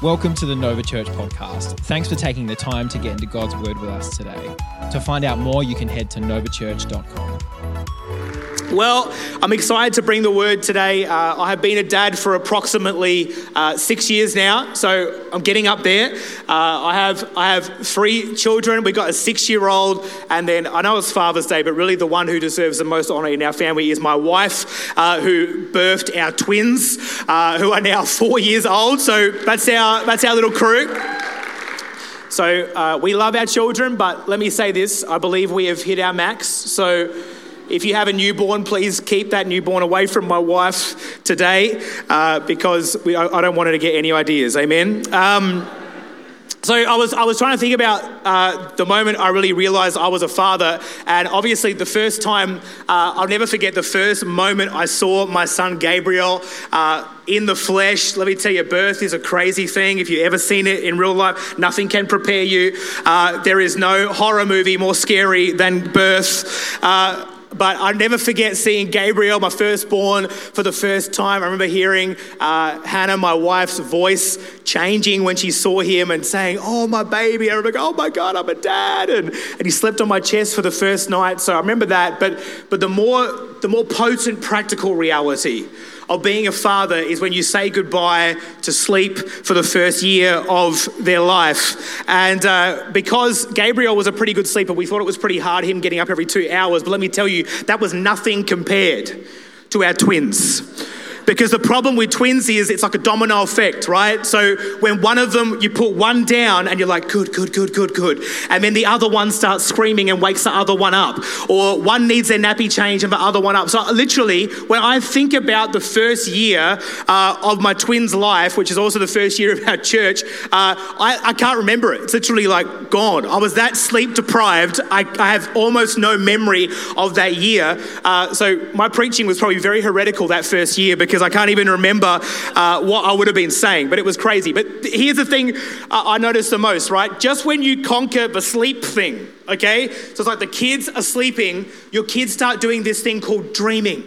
Welcome to the Nova Church podcast. Thanks for taking the time to get into God's Word with us today. To find out more, you can head to novachurch.com. Well, I'm excited to bring the word today. Uh, I have been a dad for approximately uh, six years now, so I'm getting up there. Uh, I have I have three children. We've got a six-year-old, and then I know it's Father's Day, but really the one who deserves the most honour in our family is my wife, uh, who birthed our twins, uh, who are now four years old. So that's our that's our little crew. So uh, we love our children, but let me say this: I believe we have hit our max. So if you have a newborn, please keep that newborn away from my wife today uh, because we, I, I, don't want her to get any ideas. Amen. Um, so I was, I was trying to think about uh, the moment I really realized I was a father. And obviously, the first time, uh, I'll never forget the first moment I saw my son Gabriel uh, in the flesh. Let me tell you, birth is a crazy thing. If you've ever seen it in real life, nothing can prepare you. Uh, there is no horror movie more scary than birth. But I'll never forget seeing Gabriel, my firstborn, for the first time. I remember hearing uh, Hannah, my wife's voice changing when she saw him and saying, Oh, my baby. I remember, Oh my God, I'm a dad. And, and he slept on my chest for the first night. So I remember that. But, but the, more, the more potent practical reality of being a father is when you say goodbye to sleep for the first year of their life. And uh, because Gabriel was a pretty good sleeper, we thought it was pretty hard him getting up every two hours. But let me tell you, that was nothing compared to our twins. Because the problem with twins is it's like a domino effect, right? So when one of them, you put one down and you're like, good, good, good, good, good. And then the other one starts screaming and wakes the other one up. Or one needs their nappy change and the other one up. So literally, when I think about the first year uh, of my twins' life, which is also the first year of our church, uh, I, I, can't remember it. It's literally like gone. I was that sleep deprived. I, I have almost no memory of that year. Uh, so my preaching was probably very heretical that first year because because I can't even remember uh, what I would have been saying, but it was crazy. But here's the thing I noticed the most, right? Just when you conquer the sleep thing, okay? So it's like the kids are sleeping, your kids start doing this thing called dreaming,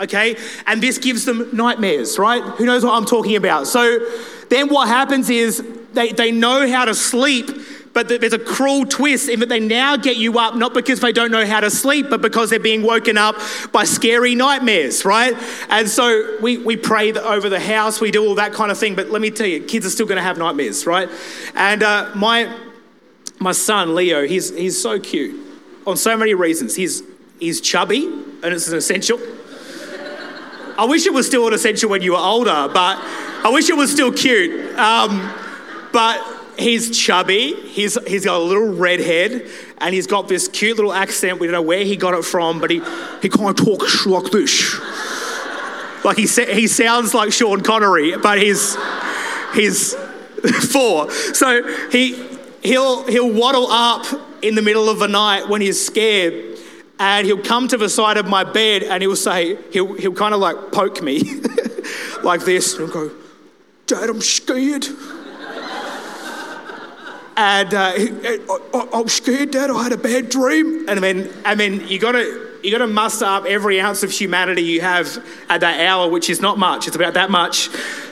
okay? And this gives them nightmares, right? Who knows what I'm talking about? So then what happens is they, they know how to sleep but there's a cruel twist in that they now get you up not because they don't know how to sleep, but because they're being woken up by scary nightmares, right? And so we, we pray over the house, we do all that kind of thing. But let me tell you, kids are still going to have nightmares, right? And uh, my, my son, Leo, he's, he's so cute on so many reasons. He's, he's chubby, and it's an essential. I wish it was still an essential when you were older, but I wish it was still cute. Um, but he's chubby, he's, he's got a little red head, and he's got this cute little accent. We don't know where he got it from, but he, he kind of talks like this. Like he, he sounds like Sean Connery, but he's, he's four. So he, he'll, he'll waddle up in the middle of the night when he's scared and he'll come to the side of my bed and he'll say, he'll, he'll kind of like poke me like this and go, Dad, I'm scared. And uh, I, I was scared, Dad. I had a bad dream. And then, and then you got to you got to muster up every ounce of humanity you have at that hour, which is not much. It's about that much.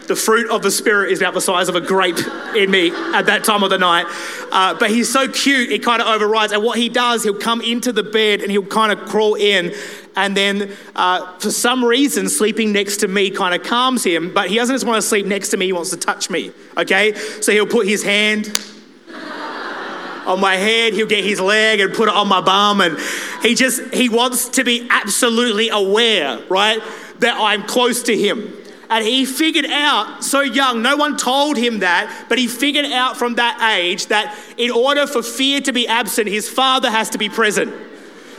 The fruit of the Spirit is about the size of a grape in me at that time of the night. Uh, but he's so cute, it kind of overrides. And what he does, he'll come into the bed and he'll kind of crawl in. And then, uh, for some reason, sleeping next to me kind of calms him. But he doesn't just want to sleep next to me, he wants to touch me. Okay? So he'll put his hand on my head. He'll get his leg and put it on my bum. And he just, he wants to be absolutely aware, right, that I'm close to him. And he figured out so young, no one told him that, but he figured out from that age that in order for fear to be absent, his father has to be present.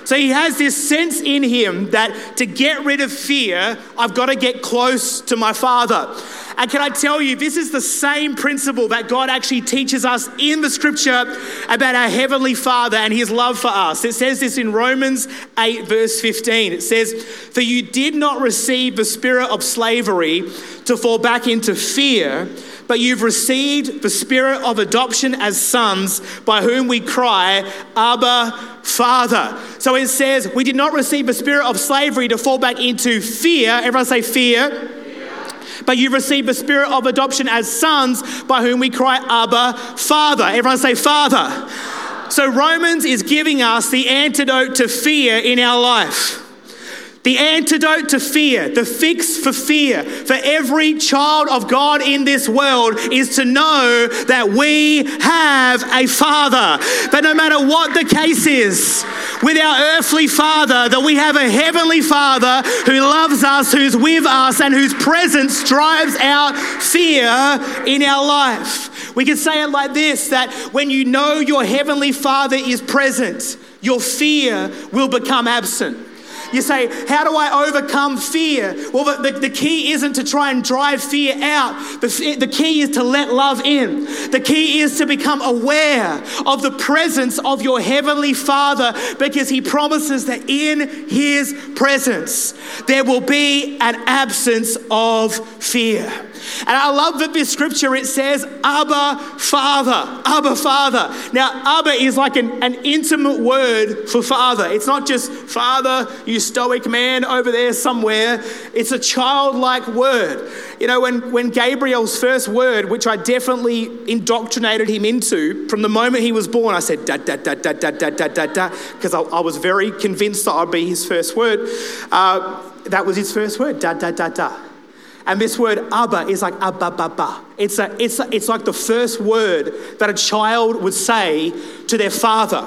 So he has this sense in him that to get rid of fear, I've got to get close to my father. And can I tell you, this is the same principle that God actually teaches us in the scripture about our heavenly Father and his love for us. It says this in Romans 8, verse 15. It says, For you did not receive the spirit of slavery to fall back into fear but you've received the spirit of adoption as sons, by whom we cry, Abba, Father. So it says, we did not receive the spirit of slavery to fall back into fear. Everyone say fear but you've received the spirit of adoption as sons by whom we cry, Abba, Father. Everyone say, Father. So, Romans is giving us the antidote to fear in our life. The antidote to fear, the fix for fear for every child of God in this world is to know that we have a Father. That no matter what the case is with our earthly Father, that we have a heavenly Father who loves us, who's with us, and whose presence drives out fear in our life. We can say it like this that when you know your heavenly Father is present, your fear will become absent. You say, How do I overcome fear? Well, the, the, key isn't to try and drive fear out, the, the key is to let love in. The key is to become aware of the presence of your Heavenly Father because He promises that in His presence there will be an absence of fear. And I love that this scripture it says, Abba Father, Abba Father. Now, Abba is like an, an intimate word for father. It's not just Father, you stoic man over there somewhere. It's a childlike word. You know, when, when Gabriel's first word, which I definitely indoctrinated him into from the moment he was born, I said, da, da, da, da, da, da, da, da, da, because I, I was very convinced that I'd be his first word. Uh, that was his first word, da, da, da, da. And this word Abba is like Abba Baba. It's, a, it's, a, it's like the first word that a child would say to their father.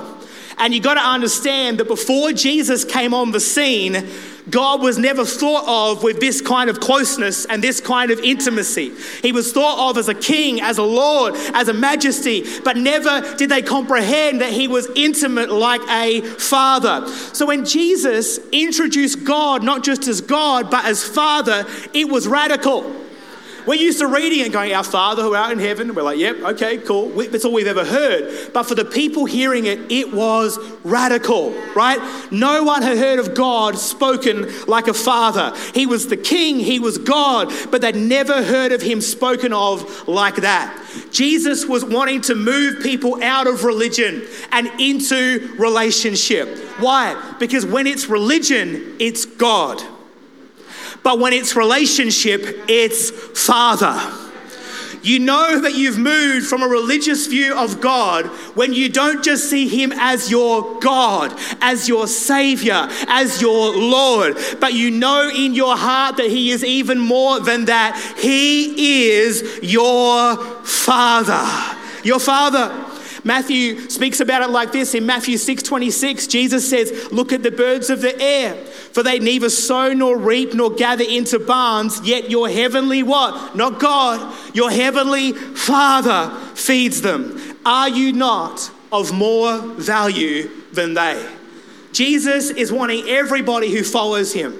And you got to understand that before Jesus came on the scene, God was never thought of with this kind of closeness and this kind of intimacy. He was thought of as a king, as a lord, as a majesty, but never did they comprehend that he was intimate like a father. So when Jesus introduced God not just as God, but as father, it was radical. We're used to reading and going, Our Father who art in heaven. We're like, Yep, okay, cool. That's all we've ever heard. But for the people hearing it, it was radical, right? No one had heard of God spoken like a father. He was the king, he was God, but they'd never heard of him spoken of like that. Jesus was wanting to move people out of religion and into relationship. Why? Because when it's religion, it's God. But when it's relationship, it's Father. You know that you've moved from a religious view of God when you don't just see Him as your God, as your Savior, as your Lord, but you know in your heart that He is even more than that. He is your Father. Your Father. Matthew speaks about it like this in Matthew 6 26. Jesus says, Look at the birds of the air, for they neither sow nor reap nor gather into barns, yet your heavenly what? Not God, your heavenly Father feeds them. Are you not of more value than they? Jesus is wanting everybody who follows him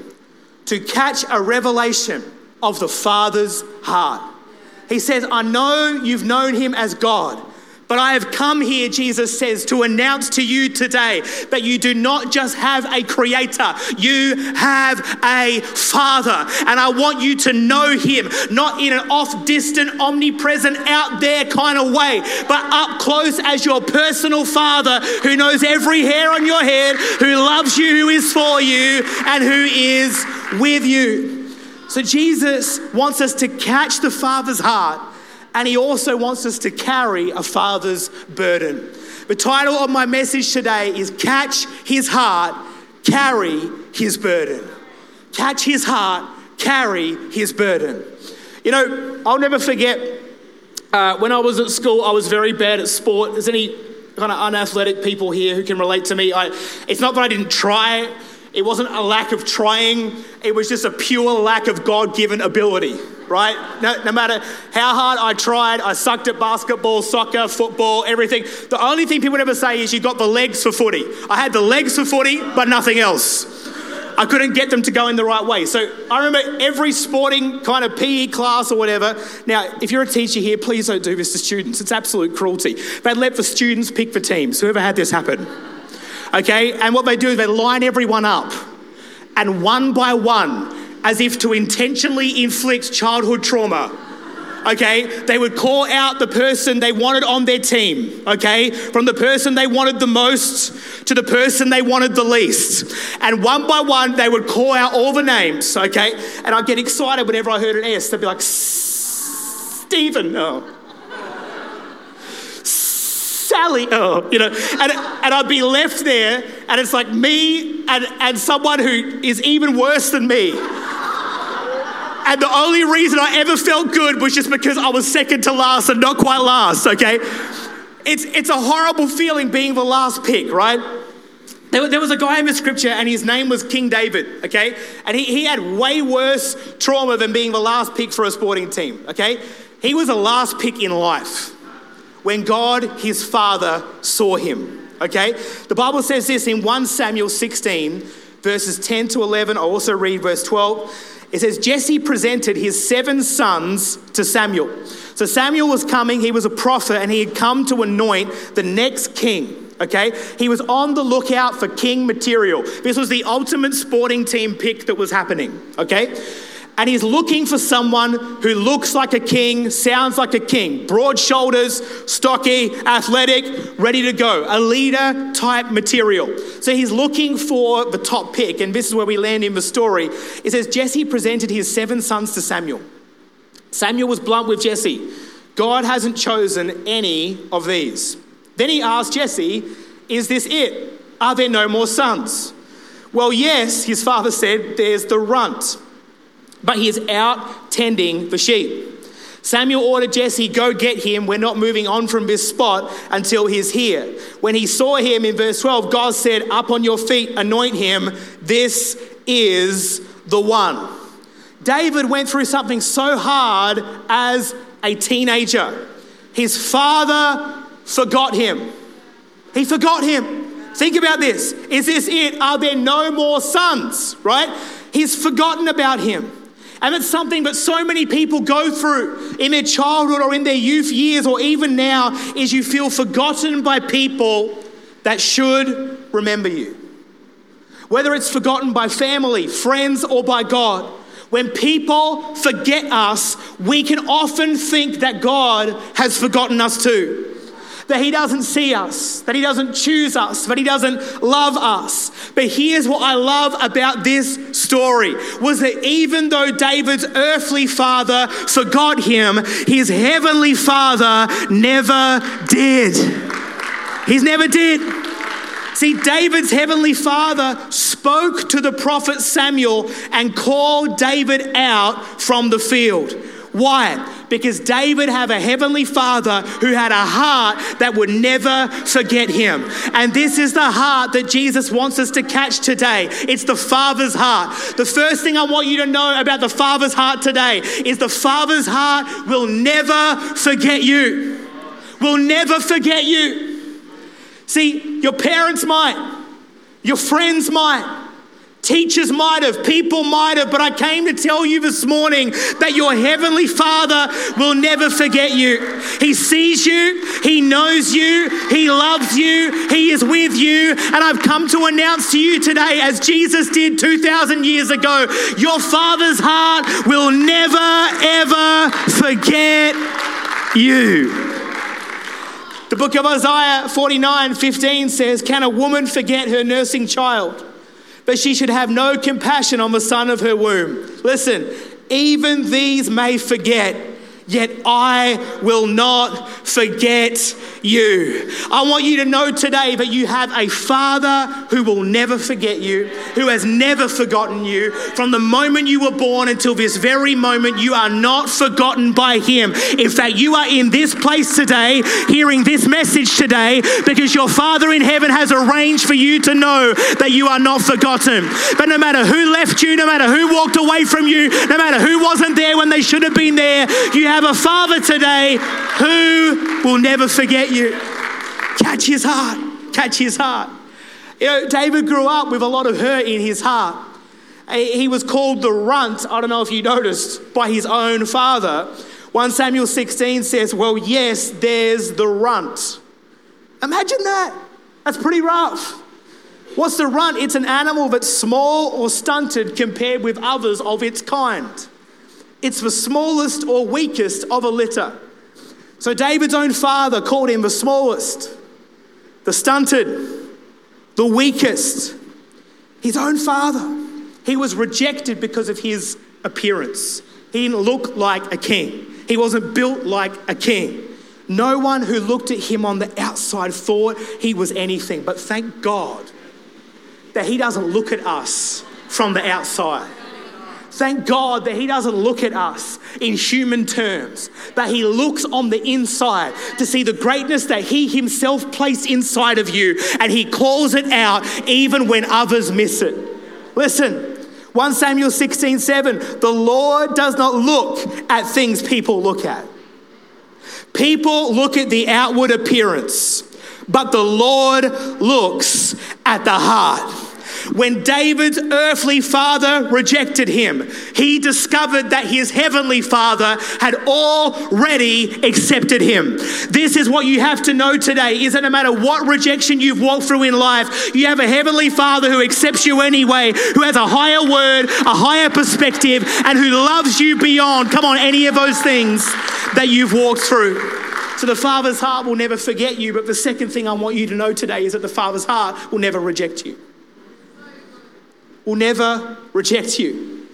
to catch a revelation of the Father's heart. He says, I know you've known him as God. But I have come here, Jesus says, to announce to you today that you do not just have a creator, you have a father. And I want you to know him, not in an off distant, omnipresent, out there kind of way, but up close as your personal father who knows every hair on your head, who loves you, who is for you, and who is with you. So Jesus wants us to catch the Father's heart and he also wants us to carry a father's burden. The title of my message today is Catch His Heart, Carry His Burden. Catch His heart, carry His burden. You know, I'll never forget uh, when I was at school, I was very bad at sport. Is any kind of unathletic people here who can relate to me? I, it's not that I didn't try, it wasn't a lack of trying, it was just a pure lack of God given ability right? No, no matter how hard I tried, I sucked at basketball, soccer, football, everything. The only thing people would ever say is you got the legs for footy. I had the legs for footy, but nothing else. I couldn't get them to go in the right way. So I remember every sporting kind of PE class or whatever. Now, if you're a teacher here, please don't do this to students. It's absolute cruelty. They'd let the students pick the teams. Whoever had this happen. Okay? And what they do is they line everyone up. And one by one, as if to intentionally inflict childhood trauma. okay, they would call out the person they wanted on their team, okay, from the person they wanted the most to the person they wanted the least. And one by one, they would call out all the names, okay, and I'd get excited whenever I heard an S. They'd be like, Stephen, oh. Sally, oh, you know, and, and I'd be left there, and it's like me and, and someone who is even worse than me. And the only reason I ever felt good was just because I was second to last and not quite last, okay? It's, it's a horrible feeling being the last pick, right? There, there was a guy in the scripture and his name was King David, okay? And he, he had way worse trauma than being the last pick for a sporting team, okay? He was the last pick in life when God, his father, saw him. Okay? The Bible says this in 1 Samuel 16, verses 10 to 11. I'll also read verse 12. It says, Jesse presented his seven sons to Samuel. So Samuel was coming, he was a prophet, and he had come to anoint the next king. Okay? He was on the lookout for king material. This was the ultimate sporting team pick that was happening. Okay? And he's looking for someone who looks like a king, sounds like a king, broad shoulders, stocky, athletic, ready to go, a leader type material. So he's looking for the top pick, and this is where we land in the story. It says Jesse presented his seven sons to Samuel. Samuel was blunt with Jesse. God hasn't chosen any of these. Then he asked Jesse, Is this it? Are there no more sons? Well, yes, his father said, There's the runt but he is out tending the sheep. Samuel ordered Jesse, Go get him. We're not moving on from this spot until he's here. When he saw him in verse 12, God said, Up on your feet, anoint him. This is the one. David went through something so hard as a teenager. His father forgot him. He forgot him. Think about this. Is this it? Are there no more sons? Right? He's forgotten about him. And it's something that so many people go through in their childhood or in their youth years or even now is you feel forgotten by people that should remember you. Whether it's forgotten by family, friends, or by God. When people forget us, we can often think that God has forgotten us too that He doesn't see us, that He doesn't choose us, that He doesn't love us. But here's what I love about this story was that even though David's earthly father forgot him, his heavenly father never did. He's never did. See, David's heavenly father spoke to the prophet Samuel and called David out from the field. Why? Because David had a heavenly father who had a heart that would never forget him. And this is the heart that Jesus wants us to catch today. It's the Father's heart. The first thing I want you to know about the Father's heart today is the Father's heart will never forget you. Will never forget you. See, your parents might, your friends might, Teachers might have, people might have, but I came to tell you this morning that your Heavenly Father will never forget you. He sees you, He knows you, He loves you, He is with you. And I've come to announce to you today, as Jesus did 2,000 years ago, your Father's heart will never, ever forget you. The book of Isaiah 49 15 says, Can a woman forget her nursing child? But she should have no compassion on the son of her womb. Listen, even these may forget, yet I will not forget you. I want you to know today that you have a father who will never forget you, who has never forgotten you. From the moment you were born until this very moment, you are not forgotten by him. In fact, you are in this place today, hearing this message today, because your father in heaven has arranged for you to know that you are not forgotten. But no matter who left you, no matter who walked away from you, no matter who wasn't there when they should have been there, you have a father today who will never forget you. Catch his heart. Catch his heart. You know, David grew up with a lot of hurt in his heart. Uh, he was called the runt, I don't know if you noticed, by his own father. 1 Samuel 16 says, Well, yes, there's the runt. Imagine that. That's pretty rough. What's the runt? It's an animal that's small or stunted compared with others of its kind. It's the smallest or weakest of a litter. So David's own father called him the smallest, the stunted, the weakest. His own father. He was rejected because of his appearance. He didn't look like a king, he wasn't built like a king. No one who looked at him on the outside thought he was anything. But thank God that he doesn't look at us from the outside. Thank God that He doesn't look at us in human terms, but He looks on the inside to see the greatness that He Himself placed inside of you, and He calls it out even when others miss it. Listen, 1 Samuel 16 7, the Lord does not look at things people look at. People look at the outward appearance, but the Lord looks at the heart. When David's earthly father rejected him, he discovered that his heavenly father had already accepted him. This is what you have to know today is that no matter what rejection you've walked through in life, you have a heavenly father who accepts you anyway, who has a higher word, a higher perspective, and who loves you beyond, come on, any of those things that you've walked through. So the Father's heart will never forget you. But the second thing I want you to know today is that the Father's heart will never reject you will never reject you.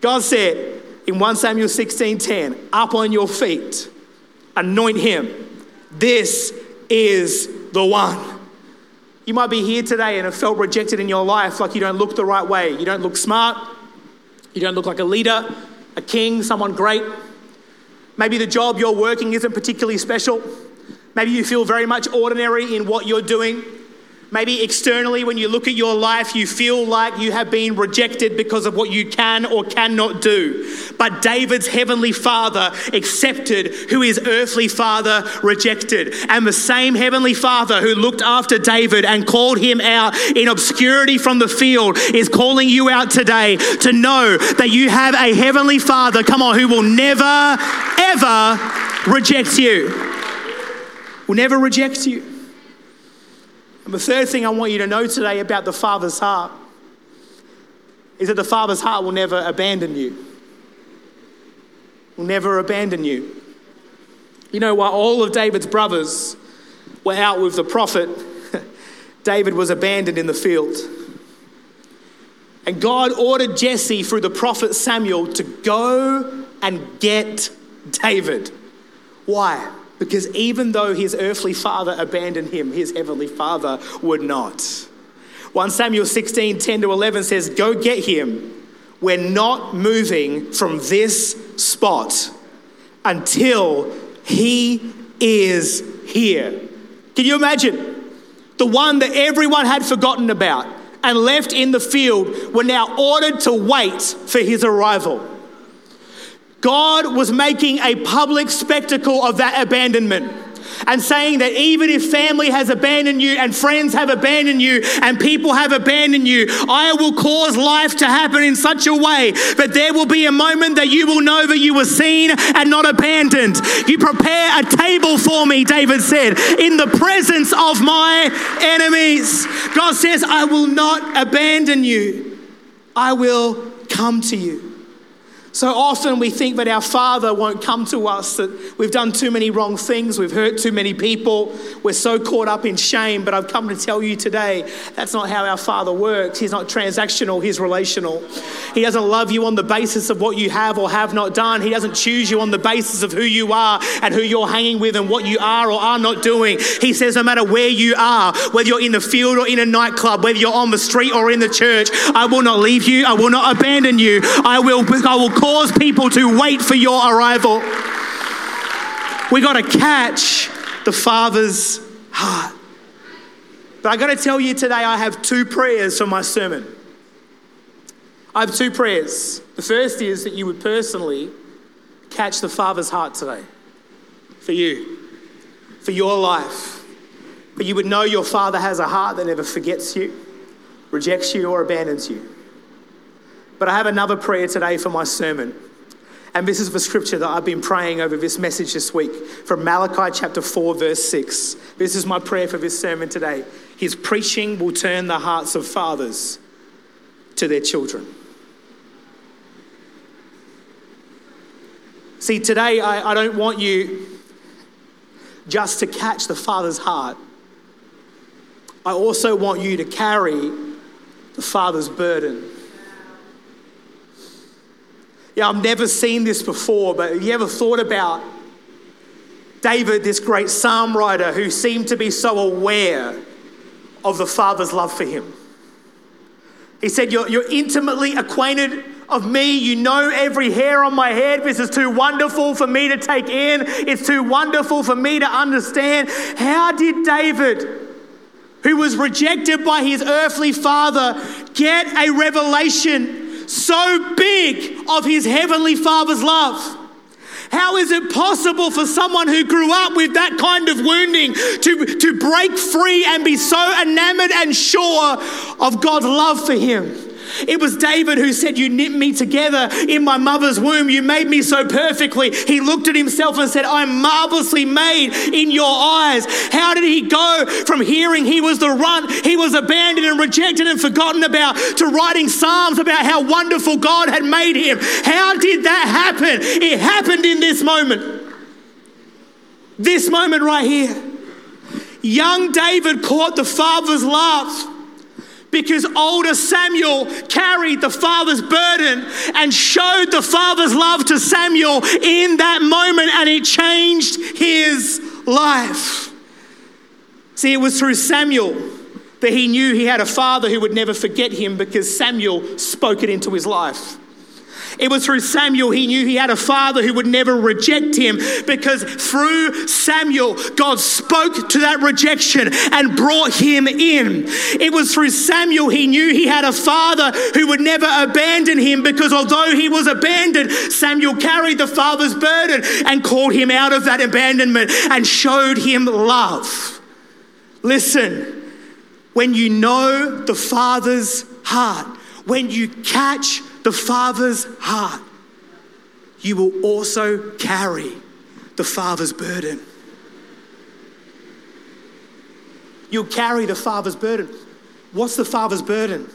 God said in 1 Samuel 16 10, up on your feet, anoint him. This is the one. You might be here today and have felt rejected in your life, like you don't look the right way. You don't look smart. You don't look like a leader, a king, someone great. Maybe the job you're working isn't particularly special. Maybe you feel very much ordinary in what you're doing. Maybe externally, when you look at your life, you feel like you have been rejected because of what you can or cannot do. But David's heavenly father accepted who his earthly father rejected. And the same heavenly father who looked after David and called him out in obscurity from the field is calling you out today to know that you have a heavenly father, come on, who will never, ever reject you. Will never reject you. And the third thing I want you to know today about the Father's heart is that the Father's heart will never abandon you. Will never abandon you. You know, while all of David's brothers were out with the prophet, David was abandoned in the field. And God ordered Jesse through the prophet Samuel to go and get David. Why? Because even though his earthly father abandoned him, his heavenly father would not. 1 Samuel 16 10 to 11 says, Go get him. We're not moving from this spot until he is here. Can you imagine? The one that everyone had forgotten about and left in the field were now ordered to wait for his arrival. God was making a public spectacle of that abandonment and saying that even if family has abandoned you and friends have abandoned you and people have abandoned you, I will cause life to happen in such a way that there will be a moment that you will know that you were seen and not abandoned. You prepare a table for me, David said, in the presence of my enemies. God says, I will not abandon you, I will come to you. So often we think that our Father won't come to us, that we've done too many wrong things, we've hurt too many people, we're so caught up in shame. But I've come to tell you today that's not how our Father works. He's not transactional, He's relational. He doesn't love you on the basis of what you have or have not done, He doesn't choose you on the basis of who you are and who you're hanging with and what you are or are not doing. He says, no matter where you are, whether you're in the field or in a nightclub, whether you're on the street or in the church, I will not leave you, I will not abandon you, I will, I will cause people to wait for your arrival. We got to catch the Father's heart. But I got to tell you today, I have two prayers for my sermon. I have two prayers. The first is that you would personally catch the Father's heart today for you, for your life. But you would know your Father has a heart that never forgets you, rejects you, or abandons you. But I have another prayer today for my sermon. And this is the scripture that I've been praying over this message this week from Malachi chapter 4, verse 6. This is my prayer for this sermon today. His preaching will turn the hearts of fathers to their children. See, today I, I don't want you just to catch the Father's heart. I also want you to carry the Father's burden. Yeah, I've never seen this before, but have you ever thought about David, this great psalm writer who seemed to be so aware of the Father's love for him? He said, You're, you're intimately acquainted of me. You know every hair on my head. This is too wonderful for me to take in. It's too wonderful for me to understand. How did David, who was rejected by his earthly father, get a revelation so big of his heavenly father's love? How is it possible for someone who grew up with that kind of wounding to, to break free and be so enamored and sure of God's love for him? It was David who said, You knit me together in my mother's womb. You made me so perfectly. He looked at himself and said, I'm marvelously made in your eyes. How did he go from hearing he was the runt, he was abandoned and rejected and forgotten about, to writing Psalms about how wonderful God had made him? How did that happen? It happened in this moment. This moment right here. Young David caught the Father's love because older Samuel carried the father's burden and showed the father's love to Samuel in that moment, and it changed his life. See, it was through Samuel that he knew he had a father who would never forget him because Samuel spoke it into his life. It was through Samuel he knew he had a father who would never reject him because through Samuel, God spoke to that rejection and brought him in. It was through Samuel he knew he had a father who would never abandon him because although he was abandoned, Samuel carried the father's burden and called him out of that abandonment and showed him love. Listen, when you know the father's heart, when you catch the Father's heart, you will also carry the Father's burden. You'll carry the Father's burden. What's the Father's burden?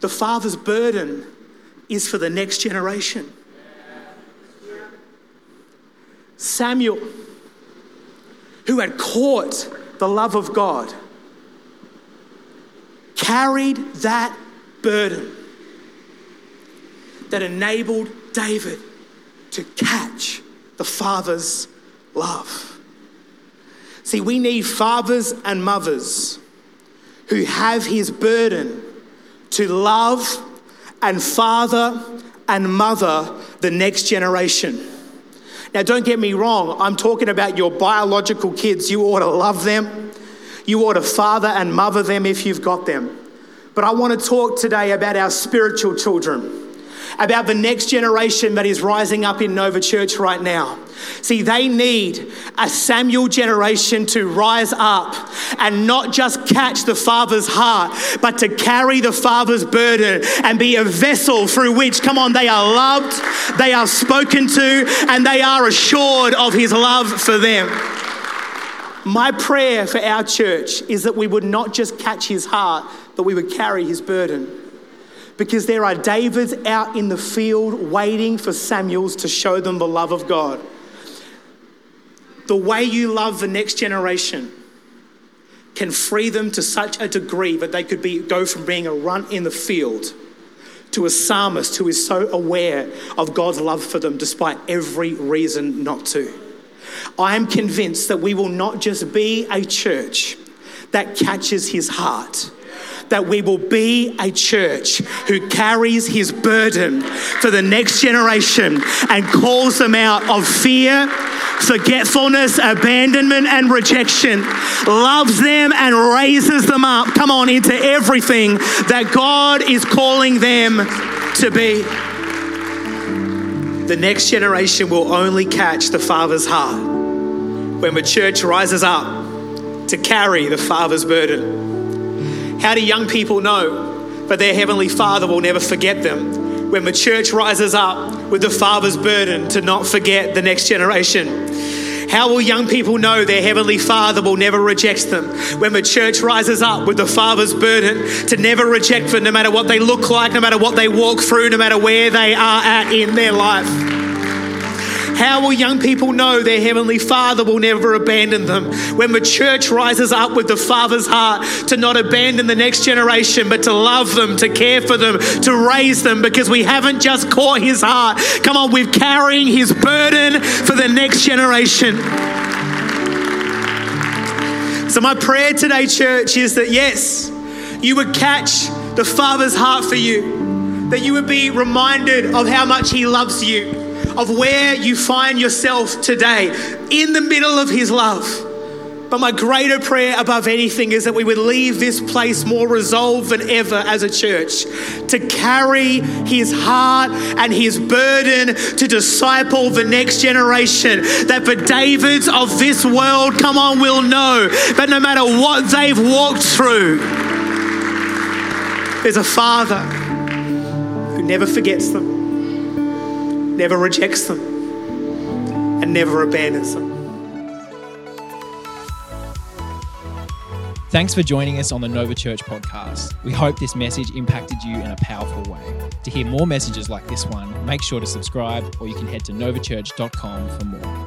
The Father's burden is for the next generation. Samuel, who had caught the love of God, carried that burden that enabled David to catch the Father's love. See, we need fathers and mothers who have his burden to love and father and mother the next generation. Now, don't get me wrong, I'm talking about your biological kids. You ought to love them, you ought to father and mother them if you've got them. But I want to talk today about our spiritual children about the next generation that is rising up in Nova Church right now. See, they need a Samuel generation to rise up and not just catch the Father's heart, but to carry the Father's burden and be a vessel through which, come on, they are loved, they are spoken to, and they are assured of His love for them. My prayer for our church is that we would not just catch His heart, but we would carry His burden because there are Davids out in the field waiting for Samuels to show them the love of God. The way you love the next generation can free them to such a degree that they could be, go from being a runt in the field to a psalmist who is so aware of God's love for them despite every reason not to. I am convinced that we will not just be a church that catches his heart that we will be a church who carries his burden for the next generation and calls them out of fear, forgetfulness, abandonment, and rejection, loves them and raises them up, come on, into everything that God is calling them to be. The next generation will only catch the Father's heart when the church rises up to carry the Father's burden. How do young people know that their Heavenly Father will never forget them? When the church rises up with the Father's burden to not forget the next generation. How will young people know their Heavenly Father will never reject them? When the church rises up with the Father's burden to never reject them, no matter what they look like, no matter what they walk through, no matter where they are at in their life. How will young people know their Heavenly Father will never abandon them? When the church rises up with the Father's heart to not abandon the next generation, but to love them, to care for them, to raise them, because we haven't just caught His heart. Come on, we're carrying His burden for the next generation. So, my prayer today, church, is that yes, you would catch the Father's heart for you, that you would be reminded of how much He loves you, of where you find yourself today in the middle of His love. But my greater prayer above anything is that we would leave this place more resolved than ever as a church to carry his heart and his burden to disciple the next generation. That the Davids of this world, come on, will know that no matter what they've walked through, there's a father who never forgets them, never rejects them, and never abandons them. Thanks for joining us on the Nova Church podcast. We hope this message impacted you in a powerful way. To hear more messages like this one, make sure to subscribe or you can head to novachurch.com for more.